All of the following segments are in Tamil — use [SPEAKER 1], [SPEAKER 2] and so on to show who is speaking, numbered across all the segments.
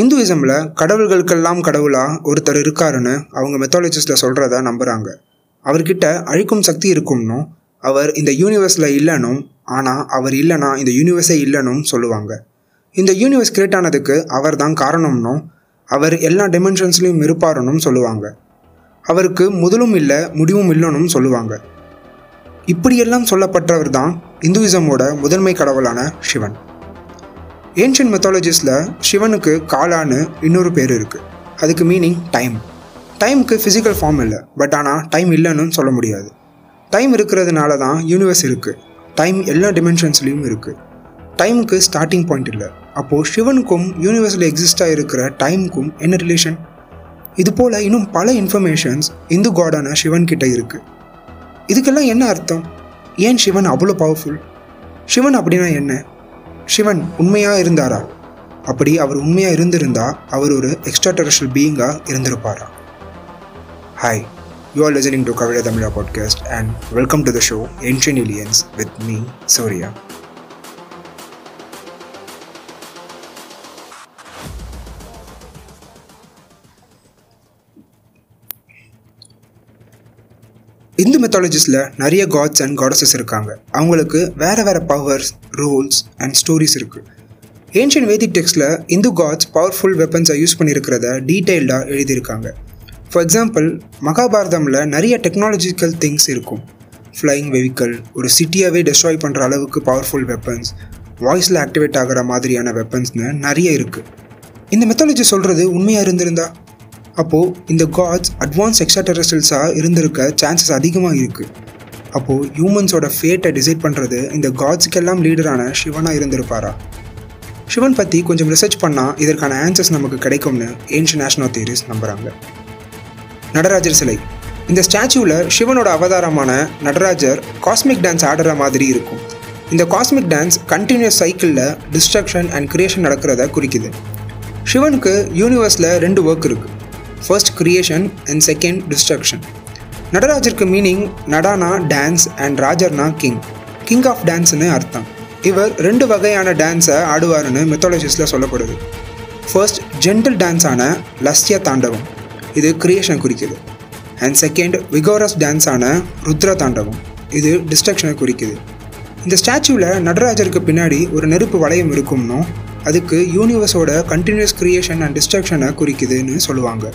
[SPEAKER 1] இந்துயிசமில் கடவுள்களுக்கெல்லாம் கடவுளாக ஒருத்தர் இருக்காருன்னு அவங்க மெத்தாலஜிஸ்டில் சொல்கிறத நம்புகிறாங்க அவர்கிட்ட அழிக்கும் சக்தி இருக்கும்னும் அவர் இந்த யூனிவர்ஸில் இல்லைனும் ஆனால் அவர் இல்லைனா இந்த யூனிவர்ஸே இல்லைனும் சொல்லுவாங்க. இந்த யூனிவர்ஸ் கிரியேட் ஆனதுக்கு அவர் தான் காரணம்னும் அவர் எல்லா டிமென்ஷன்ஸ்லையும் இருப்பாருன்னும் சொல்லுவாங்க. அவருக்கு முதலும் இல்லை முடிவும் இல்லைன்னு சொல்லுவாங்க. இப்படியெல்லாம் சொல்லப்பட்டவர் தான் இந்துவிசமோட முதன்மை கடவுளான சிவன். ஏன்ஷியன் மெத்தாலஜிஸில் சிவனுக்கு காலான்னு இன்னொரு பேர் இருக்குது அதுக்கு மீனிங் டைம் டைமுக்கு ஃபிசிக்கல் ஃபார்ம் இல்லை பட் ஆனால் டைம் இல்லைன்னு சொல்ல முடியாது. டைம் இருக்கிறதுனால தான் யூனிவர்ஸ் இருக்குது டைம் எல்லா டிமென்ஷன்ஸ்லேயும் இருக்குது டைமுக்கு ஸ்டார்டிங் பாயிண்ட் இல்லை. அப்போது சிவனுக்கும் யூனிவர்ஸில் எக்ஸிஸ்டாக இருக்கிற டைமுக்கும் என்ன ரிலேஷன் இது போல் இன்னும் பல இன்ஃபர்மேஷன்ஸ் இந்து காடான சிவன் கிட்டே இருக்குது இதுக்கெல்லாம் என்ன அர்த்தம்? ஏன் சிவன் அவ்வளோ பவர்ஃபுல் சிவன் அப்படின்னா என்ன? சிவன் உண்மையாக இருந்தாரா? அப்படி அவர் உண்மையாக இருந்திருந்தா அவர் ஒரு எக்ஸ்ட்ரா டெரஸ்ட்ரியல் பீயிங்காக இருந்திருப்பாரா? Hi you are listening to கவிழ Tamizha podcast and welcome to the show ancient aliens with me Surya Hindu மெத்தாலஜிஸில் நிறைய காட்ஸ் அண்ட் காடஸஸ் இருக்காங்க. அவங்களுக்கு வேறு வேறு பவர்ஸ் ரூல்ஸ் அண்ட் ஸ்டோரிஸ் இருக்குது ஏன்ஷியன் வேதிக் டெக்ஸ்டில் இந்து காட்ஸ் பவர்ஃபுல் வெப்பன்ஸை யூஸ் பண்ணியிருக்கிறத டீட்டெயில்டாக எழுதியிருக்காங்க. ஃபார் எக்ஸாம்பிள் மகாபாரதமில் நிறைய டெக்னாலஜிக்கல் திங்ஸ் இருக்கும். ஃப்ளையிங் வெஹிக்கல் ஒரு சிட்டியாகவே டெஸ்ட்ராய் பண்ணுற அளவுக்கு பவர்ஃபுல் வெப்பன்ஸ் வாய்ஸில் ஆக்டிவேட் ஆகிற மாதிரியான வெப்பன்ஸ்னு நிறைய இருக்குது இந்த மெத்தாலஜி சொல்கிறது உண்மையாக இருந்திருந்தா? அப்போது இந்த காட்ஸ் அட்வான்ஸ் எக்ஸ்ட்ரா டெரஸ்டல்ஸாக இருந்திருக்க சான்சஸ் அதிகமாக இருக்குது அப்போது ஹியூமன்ஸோட ஃபேட்டை டிசைட் பண்ணுறது இந்த காட்ஸுக்கெல்லாம் லீடரான சிவனாக இருந்திருப்பாரா? சிவன் பற்றி கொஞ்சம் ரிசர்ச் பண்ணால் இதற்கான ஆன்சர்ஸ் நமக்கு கிடைக்கும்னு ஏன்ஷியன் நேஷனல் தியரிஸ் நம்புகிறாங்க நடராஜர் சிலை. இந்த ஸ்டாச்சுவில் சிவனோட அவதாரமான நடராஜர் காஸ்மிக் டான்ஸ் ஆடுற மாதிரி இருக்கும். இந்த காஸ்மிக் டான்ஸ் கண்டினியூஸ் சைக்கிளில் டிஸ்ட்ரக்ஷன் அண்ட் கிரியேஷன் நடக்கிறத குறிக்குது. சிவனுக்கு யூனிவர்ஸில் ரெண்டு ஒர்க் இருக்குது first creation and second destruction நடராஜருக்கு meaning நடானா டான்ஸ் அண்ட் ராஜர்னா கிங் கிங் ஆஃப் டான்ஸ்னு அர்த்தம். இவர் ரெண்டு வகையான டான்ஸை ஆடுவார்னு மெத்தாலஜிஸில் சொல்லப்படுது. ஃபர்ஸ்ட் ஜென்டில் டான்ஸான லஸ்ய தாண்டவம் இது கிரியேஷனை குறிக்குது. அண்ட் செகண்ட் விகோரஸ் டான்ஸான ருத்ர தாண்டவம் இது டிஸ்ட்ரக்ஷனை குறிக்குது. இந்த ஸ்டாச்சுவில் நடராஜருக்கு பின்னாடி ஒரு நெருப்பு வளையம் இருக்கும்னும் அதுக்கு யூனிவர்ஸோட கண்டினியூஸ் கிரியேஷன் அண்ட் டிஸ்ட்ரக்ஷனை குறிக்குதுன்னு சொல்லுவாங்க.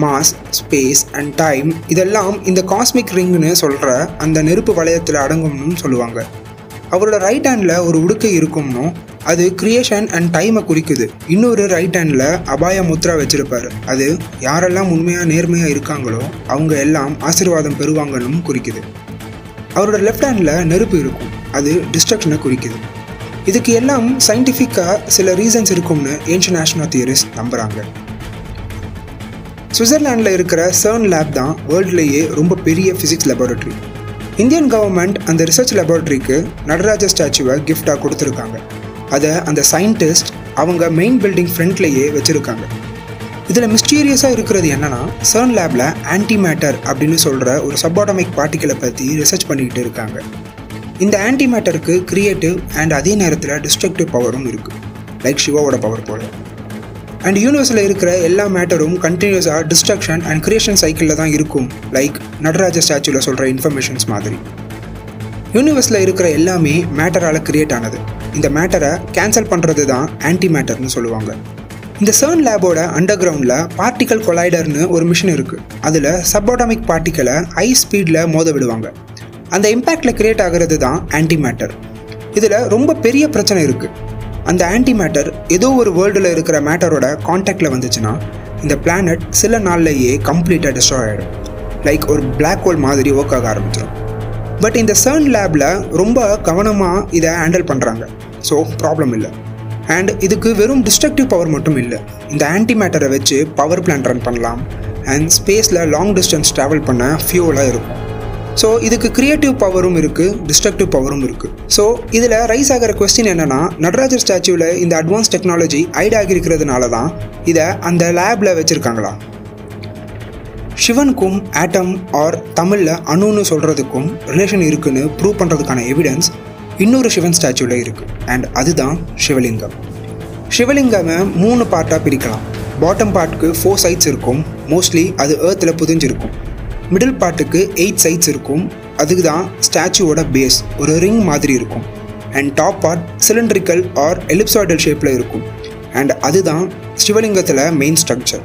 [SPEAKER 1] மாஸ் ஸ்பேஸ் அண்ட் டைம் இதெல்லாம் இந்த காஸ்மிக் ரிங்னு சொல்கிற அந்த நெருப்பு வளையத்தில் அடங்கும்னு சொல்லுவாங்க. அவரோட ரைட் ஹேண்டில் ஒரு உடுக்கை இருக்கும்னும் அது கிரியேஷன் அண்ட் டைமை குறிக்குது. இன்னொரு ரைட் ஹேண்டில் அபாய முத்ரா வச்சுருப்பார். அது யாரெல்லாம் உண்மையாக நேர்மையாக இருக்காங்களோ அவங்க எல்லாம் ஆசீர்வாதம் பெறுவாங்கன்னு குறிக்குது. அவரோட லெஃப்ட் ஹேண்டில் நெருப்பு இருக்கும். அது டிஸ்ட்ரக்ஷனை குறிக்குது. இதுக்கு எல்லாம் சயின்டிஃபிக்காக சில ரீசன்ஸ் இருக்கும்னு ஏன்ஷியன் தியரிஸ்ட் தியரிஸ் நம்புகிறாங்க சுவிட்சர்லாண்டில் இருக்கிற சர்ன் லேப் தான் வேர்ல்ட்லேயே ரொம்ப பெரிய ஃபிசிக்ஸ் லெபார்ட்டரி இந்தியன் கவர்மெண்ட் அந்த ரிசர்ச் லெபார்ட்டரிக்கு நடராஜ ஸ்டாச்சுவை கிஃப்டாக கொடுத்துருக்காங்க. அதை அந்த சயின்டிஸ்ட் அவங்க மெயின் பில்டிங் ஃப்ரண்ட்லேயே வச்சுருக்காங்க. இதில் மிஸ்டீரியஸாக இருக்கிறது என்னென்னா சர்ன் லேபில் ஆன்டி மேட்டர் அப்படின்னு சொல்கிற ஒரு சப்பாட்டமிக் பார்ட்டிக்கலை பற்றி ரிசர்ச் பண்ணிக்கிட்டு இருக்காங்க. இந்த ஆன்டி மேட்டருக்கு கிரியேட்டிவ் அண்ட் அதே நேரத்தில் டிஸ்ட்ரக்டிவ் பவரும் இருக்குது லைக் சிவாவோட பவர் போல். அண்ட் யூனிவர்ஸில் இருக்கிற எல்லா மேட்டரும் கண்டினியூஸாக டிஸ்ட்ரக்ஷன் அண்ட் கிரியேஷன் சைக்கிளில் தான் இருக்கும். லைக் நடராஜ ஸ்டாச்சுவில் சொல்கிற இன்ஃபர்மேஷன்ஸ் மாதிரி. யூனிவர்ஸில் இருக்கிற எல்லாமே மேட்டரால் கிரியேட் ஆனது. இந்த மேட்டரை கேன்சல் பண்ணுறது தான் ஆன்டி மேட்டர்னு சொல்லுவாங்க. இந்த சர்ன் லேபோட அண்டர் கிரவுண்டில் பார்ட்டிக்கல் கொலைடர்னு ஒரு மிஷின் இருக்குது அதில் சப்பாட்டமிக் பார்ட்டிக்கலை ஹை ஸ்பீடில் மோத விடுவாங்க. அந்த இம்பேக்டில் கிரியேட் ஆகிறது தான் ஆன்டி மேட்டர் இதில் ரொம்ப பெரிய பிரச்சனை இருக்குது அந்த ஆன்டி மேட்டர் ஏதோ ஒரு வேர்ல்டில் இருக்கிற மேட்டரோட காண்டாக்டில் வந்துச்சுன்னா இந்த பிளானட் சில நாள்லேயே கம்ப்ளீட்டாக டிஸ்ட்ராய் ஆகிடும் லைக் ஒரு பிளாக் ஹோல் மாதிரி ஒர்க் ஆக ஆரம்பிச்சிடும் பட் இந்த சர்ன் லேபில் ரொம்ப கவனமாக இதை ஹேண்டில் பண்ணுறாங்க ஸோ ப்ராப்ளம் இல்லை. அண்ட் இதுக்கு வெறும் டிஸ்ட்ரக்டிவ் பவர் மட்டும் இல்லை. இந்த ஆன்டி மேட்டரை வச்சு பவர் பிளான் ரன் பண்ணலாம். அண்ட் ஸ்பேஸில் லாங் டிஸ்டன்ஸ் ட்ராவல் பண்ண ஃபியூலாக இருக்கும். ஸோ இதுக்கு க்ரியேட்டிவ் பவரும் இருக்குது டிஸ்ட்ரக்டிவ் பவரும் இருக்குது ஸோ இதில் ரைஸ் ஆகிற கொஸ்டின் என்னென்னா நடராஜர் ஸ்டாச்சுவில் இந்த அட்வான்ஸ் டெக்னாலஜி ஐட் ஆகியிருக்கிறதுனால தான் இதை அந்த லேபில் வச்சுருக்காங்களா? சிவனுக்கும் ஆட்டம் ஆர் தமிழில் அணுன்னு சொல்கிறதுக்கும் ரிலேஷன் இருக்குன்னு ப்ரூவ் பண்ணுறதுக்கான எவிடன்ஸ் இன்னொரு சிவன் ஸ்டாச்சுவில் இருக்குது அண்ட் அதுதான் சிவலிங்கம். சிவலிங்கமை மூணு பார்ட்டாக பிரிக்கலாம். பாட்டம் பார்ட்டுக்கு ஃபோர் சைட்ஸ் இருக்கும். மோஸ்ட்லி அது ஏர்த்தில் புதிஞ்சிருக்கும். மிடில் பார்ட்டுக்கு எயிட் சைட்ஸ் இருக்கும். அதுக்கு தான் ஸ்டாச்சுவோட பேஸ் ஒரு ரிங் மாதிரி இருக்கும். And top part cylindrical or ellipsoidal ஷேப்பில் இருக்கும். அண்ட் அதுதான் சிவலிங்கத்தில் மெயின் ஸ்ட்ரக்சர்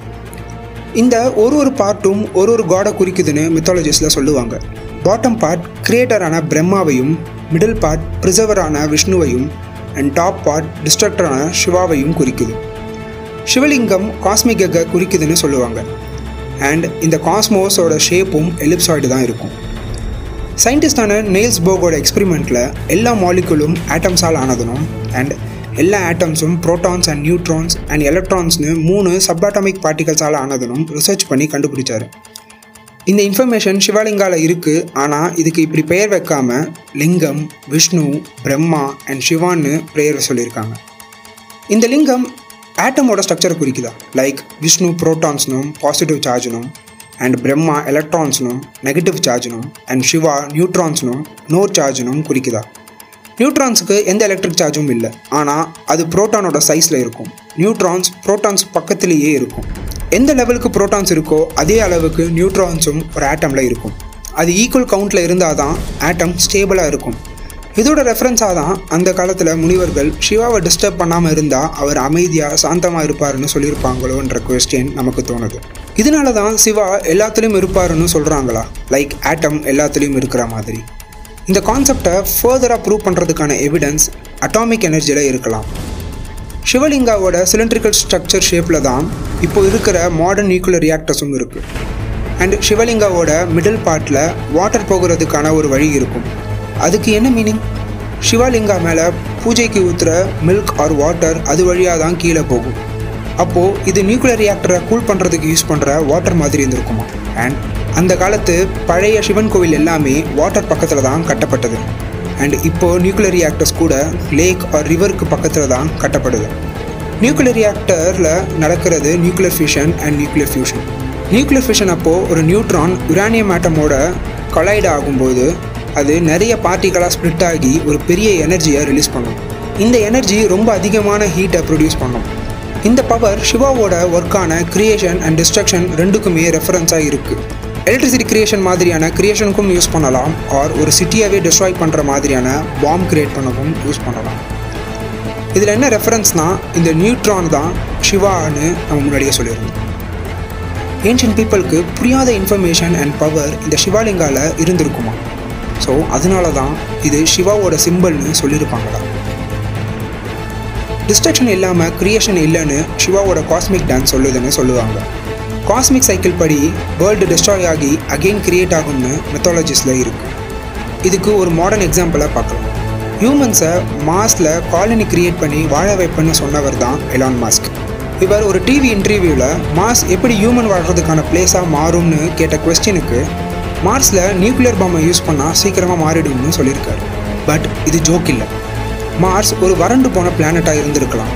[SPEAKER 1] இந்த ஒரு ஒரு பார்ட்டும் ஒரு ஒரு காடை குறிக்குதுன்னு மித்தாலஜிஸில் சொல்லுவாங்க. பாட்டம் பார்ட் கிரியேட்டரான பிரம்மாவையும் மிடில் பார்ட் ப்ரிசர்வரான விஷ்ணுவையும் அண்ட் டாப் பார்ட் டிஸ்ட்ரக்டரான சிவாவையும் குறிக்குது. சிவலிங்கம் காஸ்மிகக குறிக்குதுன்னு சொல்லுவாங்க. அண்ட் இந்த காஸ்மோஸோட ஷேப்பும் எலிப்சாய்டு தான் இருக்கும். சயின்டிஸ்டான நெயில்ஸ் போகோட எக்ஸ்பெரிமெண்ட்டில் எல்லா மாலிகுலும் ஆட்டம்ஸால் ஆனதுனும் அண்ட் எல்லா ஆட்டம்ஸும் ப்ரோட்டான்ஸ் அண்ட் நியூட்ரான்ஸ் அண்ட் எலக்ட்ரான்ஸ்னு மூணு சப்பாட்டமிக் பார்ட்டிகல்ஸால் ஆனதுனும் ரிசர்ச் பண்ணி கண்டுபிடிச்சாரு. இந்த இன்ஃபர்மேஷன் சிவலிங்கால இருக்குது ஆனால் இதுக்கு இப்படி பெயர் வைக்காம லிங்கம் விஷ்ணு பிரம்மா அண்ட் சிவான்னு பெயர் சொல்லியிருக்காங்க. இந்த லிங்கம் ஆட்டமோட ஸ்ட்ரக்சரை குறிக்குதா? லைக் விஷ்ணு ப்ரோட்டான்ஸ்னும் பாசிட்டிவ் சார்ஜ்னும் அண்ட் பிரம்மா எலக்ட்ரான்ஸ்னும் நெகட்டிவ் சார்ஜ்னும் அண்ட் சிவா நியூட்ரான்ஸ்னும் நோ சார்ஜ்னும் குறிக்குதா? நியூட்ரான்ஸுக்கு எந்த எலக்ட்ரிக் சார்ஜும் இல்லை. ஆனால் அது புரோட்டானோட சைஸில் இருக்கும். நியூட்ரான்ஸ் புரோட்டான்ஸ் பக்கத்துலேயே இருக்கும். எந்த லெவலுக்கு புரோட்டான்ஸ் இருக்கோ அதே அளவுக்கு நியூட்ரான்ஸும் ஒரு ஆட்டமில் இருக்கும். அது ஈக்குவல் கவுண்டில் இருந்தால் தான் ஆட்டம் ஸ்டேபிளாக இருக்கும். இதோட ரெஃபரன்ஸாக தான் அந்த காலத்தில் முனிவர்கள் சிவாவை டிஸ்டர்ப் பண்ணாமல் இருந்தால் அவர் அமைதியாக சாந்தமாக இருப்பாருன்னு சொல்லியிருப்பாங்களோன்ற கொஸ்டின் நமக்கு தோணுது. இதனால தான் சிவா எல்லாத்துலேயும் இருப்பாருன்னு சொல்கிறாங்களா லைக் ஆட்டம் எல்லாத்துலேயும் இருக்கிற மாதிரி. இந்த கான்செப்டை ஃபர்தராக ப்ரூவ் பண்ணுறதுக்கான எவிடன்ஸ் அட்டாமிக் எனர்ஜியில் இருக்கலாம். சிவலிங்காவோட சிலிண்ட்ரிக்கல் ஸ்ட்ரக்சர் ஷேப்பில் தான் இப்போ இருக்கிற மாடர்ன் நியூக்ளியர் ரியாக்டர்ஸும் இருக்குது அண்ட் சிவலிங்காவோட மிடில் பார்ட்டில் வாட்டர் போகிறதுக்கான ஒரு வழி இருக்கும். அதுக்கு என்ன மீனிங் சிவாலிங்கா மேலே பூஜைக்கு ஊற்றுற மில்க் ஆர் வாட்டர் அது வழியாக தான் கீழே போகும். அப்போது இது நியூக்ளியர் ரியாக்டரை கூல் பண்ணுறதுக்கு யூஸ் பண்ணுற வாட்டர் மாதிரி இருந்திருக்குமா? அண்ட் அந்த காலத்து பழைய சிவன் கோவில் எல்லாமே வாட்டர் பக்கத்தில் தான் கட்டப்பட்டது. அண்ட் இப்போது நியூக்ளியர் ரியாக்டர்ஸ் கூட லேக் ஆர் ரிவருக்கு பக்கத்தில் தான் கட்டப்படுது. நியூக்ளியர் ரியாக்டரில் நடக்கிறது nuclear fusion and nuclear fusion nuclear fusion அப்போது ஒரு நியூட்ரான் யுரானியம் ஆட்டமோட கொலைட் ஆகும்போது அது நிறைய பார்ட்டிகளாக ஸ்ப்ளிட் ஆகி ஒரு பெரிய எனர்ஜியை ரிலீஸ் பண்ணும். இந்த எனர்ஜி ரொம்ப அதிகமான ஹீட்டை ப்ரொடியூஸ் பண்ணும். இந்த பவர் சிவாவோட ஒர்க்கான கிரியேஷன் அண்ட் டிஸ்ட்ரக்ஷன் ரெண்டுக்குமே ரெஃபரன்ஸாக இருக்குது எலக்ட்ரிசிட்டி கிரியேஷன் மாதிரியான கிரியேஷனுக்கும் யூஸ் பண்ணலாம் ஆர் ஒரு சிட்டியாகவே டிஸ்ட்ராய் பண்ணுற மாதிரியான பாம் கிரியேட் பண்ணவும் யூஸ் பண்ணலாம். இதில் என்ன ரெஃபரன்ஸ்னால் இந்த நியூட்ரான் தான் சிவான்னு நம்ம முன்னாடியே சொல்லியிருந்தோம். ஏன்ஷியன் பீப்புளுக்கு புரியாத இன்ஃபர்மேஷன் அண்ட் பவர் இந்த சிவாலிங்காவில் இருந்திருக்குமா? ஸோ அதனால தான் இது சிவாவோட சிம்பிள்னு சொல்லியிருப்பாங்களா டிஸ்ட்ரக்ஷன் இல்லாமல் கிரியேஷன் இல்லைன்னு சிவாவோட காஸ்மிக் டான்ஸ் சொல்லுதுன்னு சொல்லுவாங்க. காஸ்மிக் சைக்கிள் படி வேர்ல்டு டிஸ்ட்ராய் ஆகி அகெயின் கிரியேட் ஆகும்னு மெத்தாலஜிஸில் இருக்குது இதுக்கு ஒரு மாடர்ன் எக்ஸாம்பிளாக பார்க்கலாம். ஹியூமன்ஸை மாஸில் காலனி கிரியேட் பண்ணி வாழ வைப்பேன்னு சொன்னவர் தான் எலான் மாஸ்க் இவர் ஒரு டிவி இன்டர்வியூவில் மாஸ் எப்படி ஹியூமன் வாழ்கிறதுக்கான பிளேஸாக மாறும்னு கேட்ட கொஸ்டினுக்கு மார்ஸில் நியூக்ளியர் பாம்பை யூஸ் பண்ணால் சீக்கிரமாக மாறிடும்னு சொல்லியிருக்காரு. பட் இது ஜோக் இல்லை. மார்ஸ் ஒரு வறண்டு போன பிளானட்டாக இருந்திருக்கலாம்.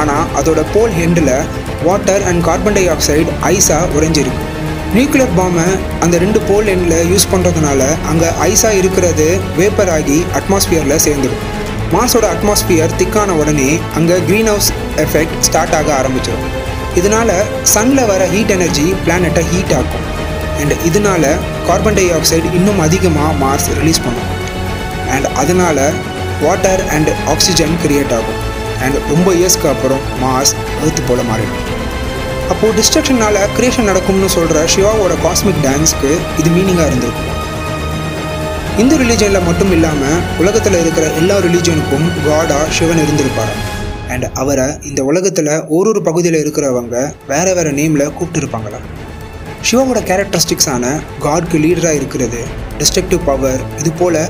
[SPEAKER 1] ஆனால் அதோட போல் ஹெண்டில் water and carbon dioxide ஐஸாக உறைஞ்சிருக்கு. நியூக்ளியர் பாம்பை அந்த ரெண்டு போல் எண்டில் யூஸ் பண்ணுறதுனால அங்கே ஐஸாக இருக்கிறது வேப்பர் ஆகி அட்மாஸ்பியரில் சேர்ந்துடும் மார்ஸோட அட்மாஸ்பியர் திக்கான உடனே அங்கே க்ரீன் ஹவுஸ் எஃபெக்ட் ஸ்டார்ட் ஆக ஆரம்பிச்சிடும் இதனால் சன்னில் வர ஹீட் எனர்ஜி பிளானட்டை ஹீட் ஆகும் அண்ட் இதனால் கார்பன் டை ஆக்சைடு இன்னும் அதிகமாக மார்ஸ் ரிலீஸ் பண்ணும். அண்ட் அதனால் வாட்டர் அண்ட் ஆக்சிஜன் கிரியேட் ஆகும். அண்ட் ரொம்ப இயர்ஸ்க்கு அப்புறம் மார்ஸ் எர்த்து போல் மாறிடும். அப்போது டிஸ்ட்ரக்ஷனால் க்ரியேஷன் நடக்கும்னு சொல்கிற சிவாவோட காஸ்மிக் டான்ஸ்க்கு இது மீனிங்காக இருந்திருக்கும். இந்து ரிலீஜனில் மட்டும் இல்லாமல் உலகத்தில் இருக்கிற எல்லா ரிலீஜனுக்கும் காடாக சிவன் இருந்திருப்பார் அண்ட் அவரை இந்த உலகத்தில் ஒரு ஒரு பகுதியில் இருக்கிறவங்க வேறு வேறு நேமில் கூப்பிட்டுருப்பாங்களா சிவாவோட கேரக்டரிஸ்டிக்ஸான காட்க்கு லீடராக இருக்கிறது. டிஸ்ட்ரக்டிவ் பவர் இது போல்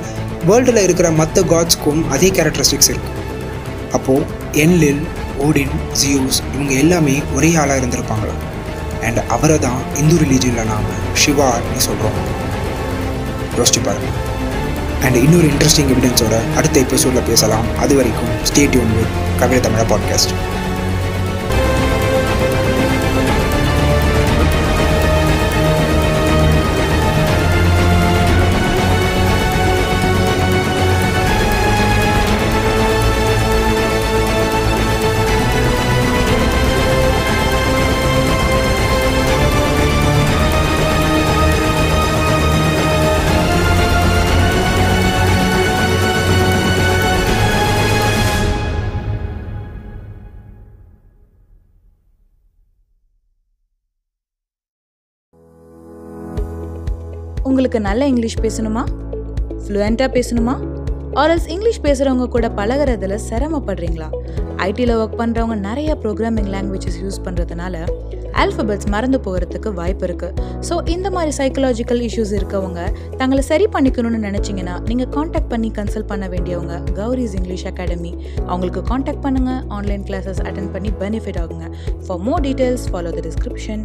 [SPEAKER 1] வேர்ல்டில் இருக்கிற மற்ற காட்ஸ்க்கும் அதே கேரக்டரிஸ்டிக்ஸ் இருக்குது அப்போது என்லில் ஓடின் ஜியூஸ் இவங்க எல்லாமே ஒரே ஆளாக இருந்திருப்பாங்களா? அண்ட் அவரை தான் இந்து ரிலீஜனில் நாம் சிவான்னு சொல்கிறோம் யோசிச்சு பாருங்க. அண்ட் இன்னொரு இன்ட்ரெஸ்டிங் எவிடன்ஸோட அடுத்த எபிசோடில் பேசலாம். அது வரைக்கும் ஸ்டேட்யூன் வித் கவிதை தமிழா பாட்காஸ்ட்
[SPEAKER 2] உங்களுக்கு நல்ல இங்கிலீஷ் பேசணுமா? ஃப்ளூயண்ட்டாக பேசணுமா? ஆர்எல்ஸ் இங்கிலீஷ் பேசுகிறவங்க கூட பழகுறதுல சிரமப்படுறீங்களா? ஐடியில் ஒர்க் பண்ணுறவங்க நிறைய ப்ரோக்ராமிங் லாங்குவேஜஸ் யூஸ் பண்ணுறதுனால ஆல்ஃபபெட்ஸ் மறந்து போகிறதுக்கு வாய்ப்பு இருக்குது ஸோ இந்த மாதிரி சைக்கலாஜிக்கல் இஷ்யூஸ் இருக்கவங்க தங்களை சரி பண்ணிக்கணும்னு நினச்சிங்கன்னா நீங்கள் காண்டாக்ட் பண்ணி கன்சல்ட் பண்ண வேண்டியவங்க கௌரிஸ் இங்கிலீஷ் அகாடமி அவங்களுக்கு காண்டாக்ட் பண்ணுங்கள் ஆன்லைன் கிளாஸஸ் அட்டன் பண்ணி பெனிஃபிட் ஆகுங்க. For more details follow the description